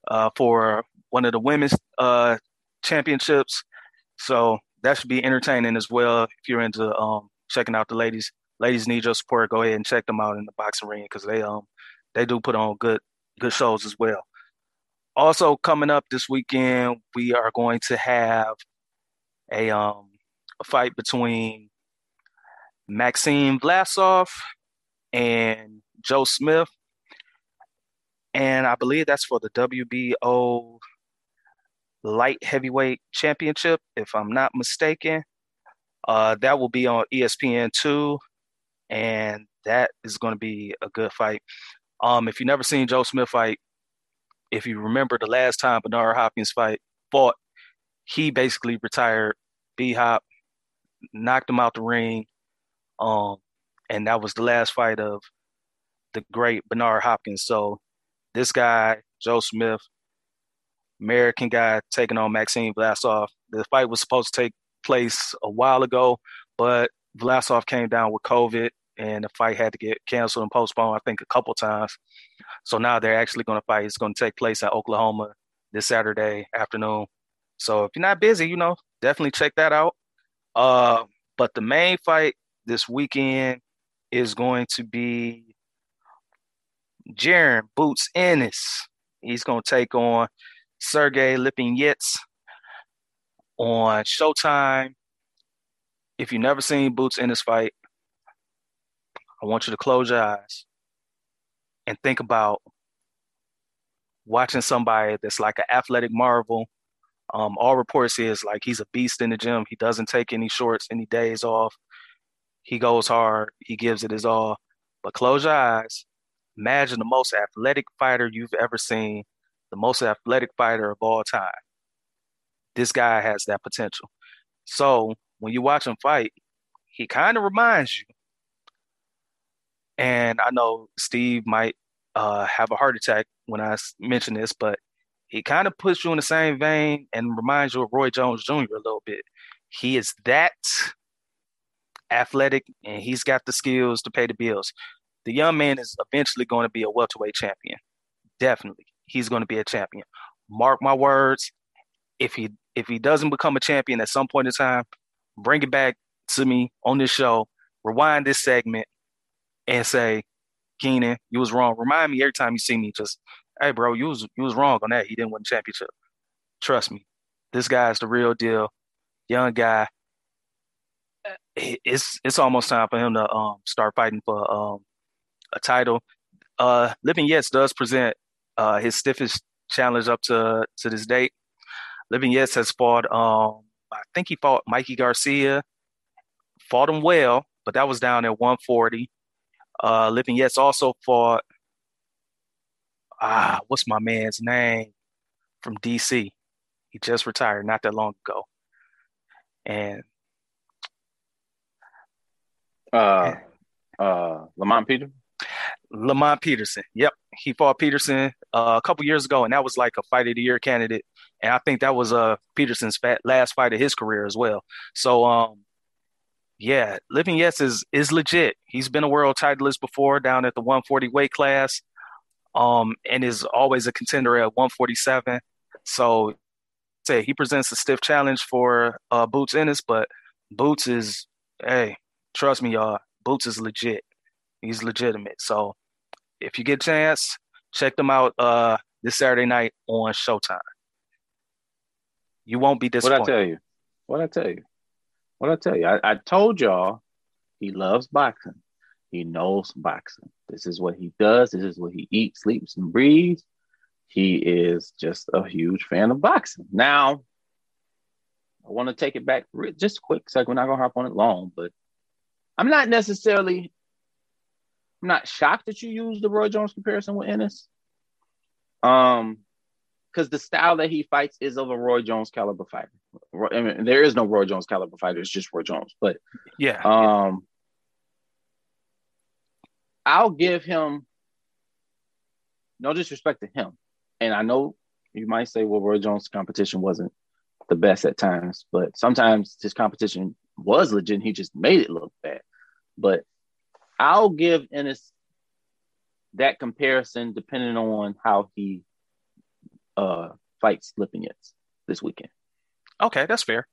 uh, for one of the women's uh, championships. So that should be entertaining as well. If you're into um, checking out the ladies, ladies need your support. Go ahead and check them out in the boxing ring because they um they do put on good good shows as well. Also coming up this weekend, we are going to have a um a fight between Maxim Vlasov and Joe Smith. And I believe that's for the WBO light heavyweight championship, if I'm not mistaken. Uh, that will be on ESPN2, and that is going to be a good fight. Um, if you've never seen Joe Smith fight, if you remember the last time Bernard Hopkins fight fought, he basically retired B Hop, knocked him out the ring, um, and that was the last fight of the great Bernard Hopkins. So this guy, Joe Smith, American guy taking on Maxim Vlasov. The fight was supposed to take place a while ago, but Vlasov came down with COVID and the fight had to get canceled and postponed, I think, a couple times. So now they're actually going to fight. It's going to take place at Oklahoma this Saturday afternoon. So if you're not busy, you know, definitely check that out. Uh, but the main fight this weekend is going to be Jaron Boots Ennis. He's going to take on Sergey Lipinets on Showtime. If you've never seen Boots in this fight, I want you to close your eyes and think about watching somebody that's like an athletic marvel. Um, all reports is like he's a beast in the gym. He doesn't take any shorts, any days off. He goes hard. He gives it his all. But close your eyes. Imagine the most athletic fighter you've ever seen, the most athletic fighter of all time. This guy has that potential. So when you watch him fight, he kind of reminds you. And I know Steve might uh, have a heart attack when I mention this, but he kind of puts you in the same vein and reminds you of Roy Jones Jr. a little bit. He is that athletic, and he's got the skills to pay the bills. The young man is eventually going to be a welterweight champion. Definitely, he's going to be a champion. Mark my words. If he if he doesn't become a champion at some point in time, bring it back to me on this show. Rewind this segment, and say, Keenan, you was wrong. Remind me every time you see me, just, hey, bro, you was you was wrong on that. He didn't win the championship. Trust me, this guy's the real deal. Young guy. It's it's almost time for him to um, start fighting for um, a title. Uh, Lipinets does present uh, his stiffest challenge up to to this date. Lipinets has fought. Um, I think he fought Mikey Garcia. Fought him well, but that was down at 140. Uh, Lipinets also fought. Ah, what's my man's name from DC? He just retired not that long ago, and uh, uh, Lamont Peter. Lamont Peterson. Yep, he fought Peterson uh, a couple years ago, and that was like a fight of the year candidate. And I think that was uh Peterson's last fight of his career as well. So, um, yeah, Lipinets is is legit. He's been a world titleist before down at the 140 weight class, um, and is always a contender at 147. So, say he presents a stiff challenge for uh, Boots Ennis, but Boots is, hey, trust me, y'all, Boots is legit. He's legitimate. So if you get a chance, check them out uh, this Saturday night on Showtime. You won't be disappointed. What I tell you? What I tell you? What I tell you? I, I told y'all he loves boxing. He knows boxing. This is what he does. This is what he eats, sleeps, and breathes. He is just a huge fan of boxing. Now, I want to take it back just quick second. We're not gonna harp on it long, but I'm not necessarily I'm not shocked that you use the Roy Jones comparison with Ennis. Um, because the style that he fights is of a Roy Jones caliber fighter. I mean, there is no Roy Jones caliber fighter; it's just Roy Jones. But yeah, um, I'll give him no disrespect to him, and I know you might say, "Well, Roy Jones' competition wasn't the best at times," but sometimes his competition was legit. He just made it look bad. But I'll give Ennis that comparison depending on how he uh, fights Lipinets this weekend. Okay, that's fair.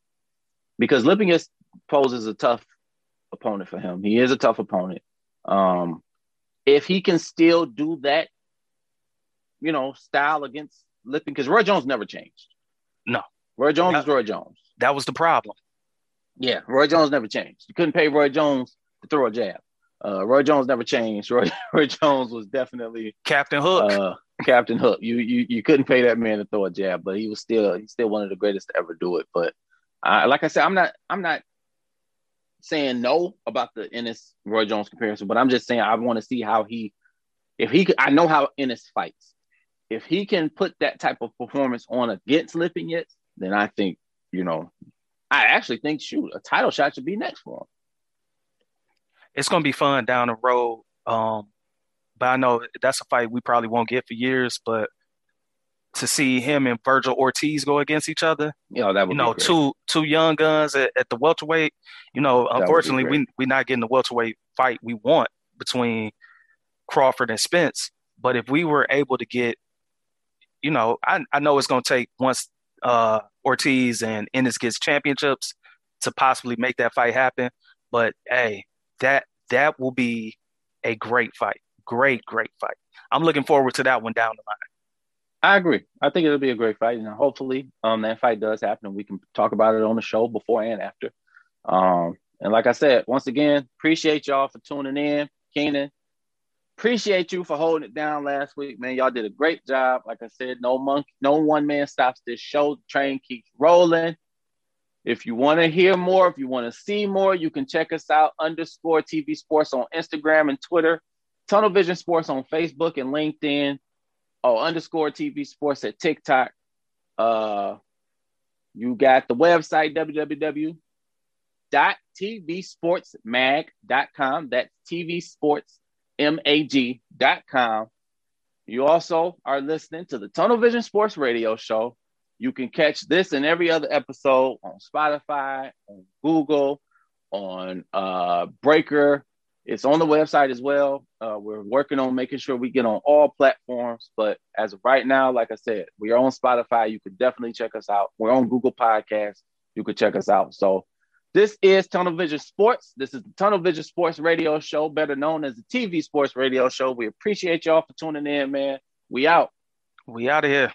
Because Lipinets poses a tough opponent for him. He is a tough opponent. Um, if he can still do that, you know, style against Lipin, because Roy Jones never changed. No. Roy Jones that, is Roy Jones. That was the problem. Yeah, Roy Jones never changed. You couldn't pay Roy Jones to throw a jab. Uh, Roy Jones never changed. Roy, Roy Jones was definitely Captain Hook. Uh, Captain Hook. You you you couldn't pay that man to throw a jab, but he was still he's still one of the greatest to ever do it. But uh, like I said, I'm not I'm not saying no about the Ennis Roy Jones comparison, but I'm just saying I want to see how he if he could. I know how Ennis fights. If he can put that type of performance on against Lipinets, then I think you know I actually think shoot a title shot should be next for him it's going to be fun down the road. Um, but I know that's a fight we probably won't get for years. But to see him and Vergil Ortiz go against each other, you know, that you know, two two young guns at, at the welterweight. You know, that unfortunately, we we're not getting the welterweight fight we want between Crawford and Spence. But if we were able to get, you know, I I know it's going to take once uh, Ortiz and Ennis gets championships to possibly make that fight happen. But hey, that that will be a great fight. Great, great fight. I'm looking forward to that one down the line. I agree. I think it'll be a great fight, and hopefully, um, that fight does happen, and we can talk about it on the show before and after. Um, and like I said, once again, appreciate y'all for tuning in, Keenan. Appreciate you for holding it down last week, man. Y'all did a great job. Like I said, no monkey, no one man stops this show. Train keeps rolling. If you want to hear more, if you want to see more, you can check us out underscore TV Sports on Instagram and Twitter, Tunnel Vision Sports on Facebook and LinkedIn, or oh, underscore TV Sports at TikTok. Uh, you got the website www.tvsportsmag.com. That's tvsportsmag.com. You also are listening to the Tunnel Vision Sports Radio Show you can catch this and every other episode on Spotify, on Google, on uh, Breaker. It's on the website as well. Uh, we're working on making sure we get on all platforms. But as of right now, like I said, we are on Spotify. You could definitely check us out. We're on Google Podcasts. You could check us out. So This is Tunnel Vision Sports. This is the Tunnel Vision Sports Radio Show, better known as the TV Sports Radio Show. We appreciate y'all for tuning in, man. We out. We out of here.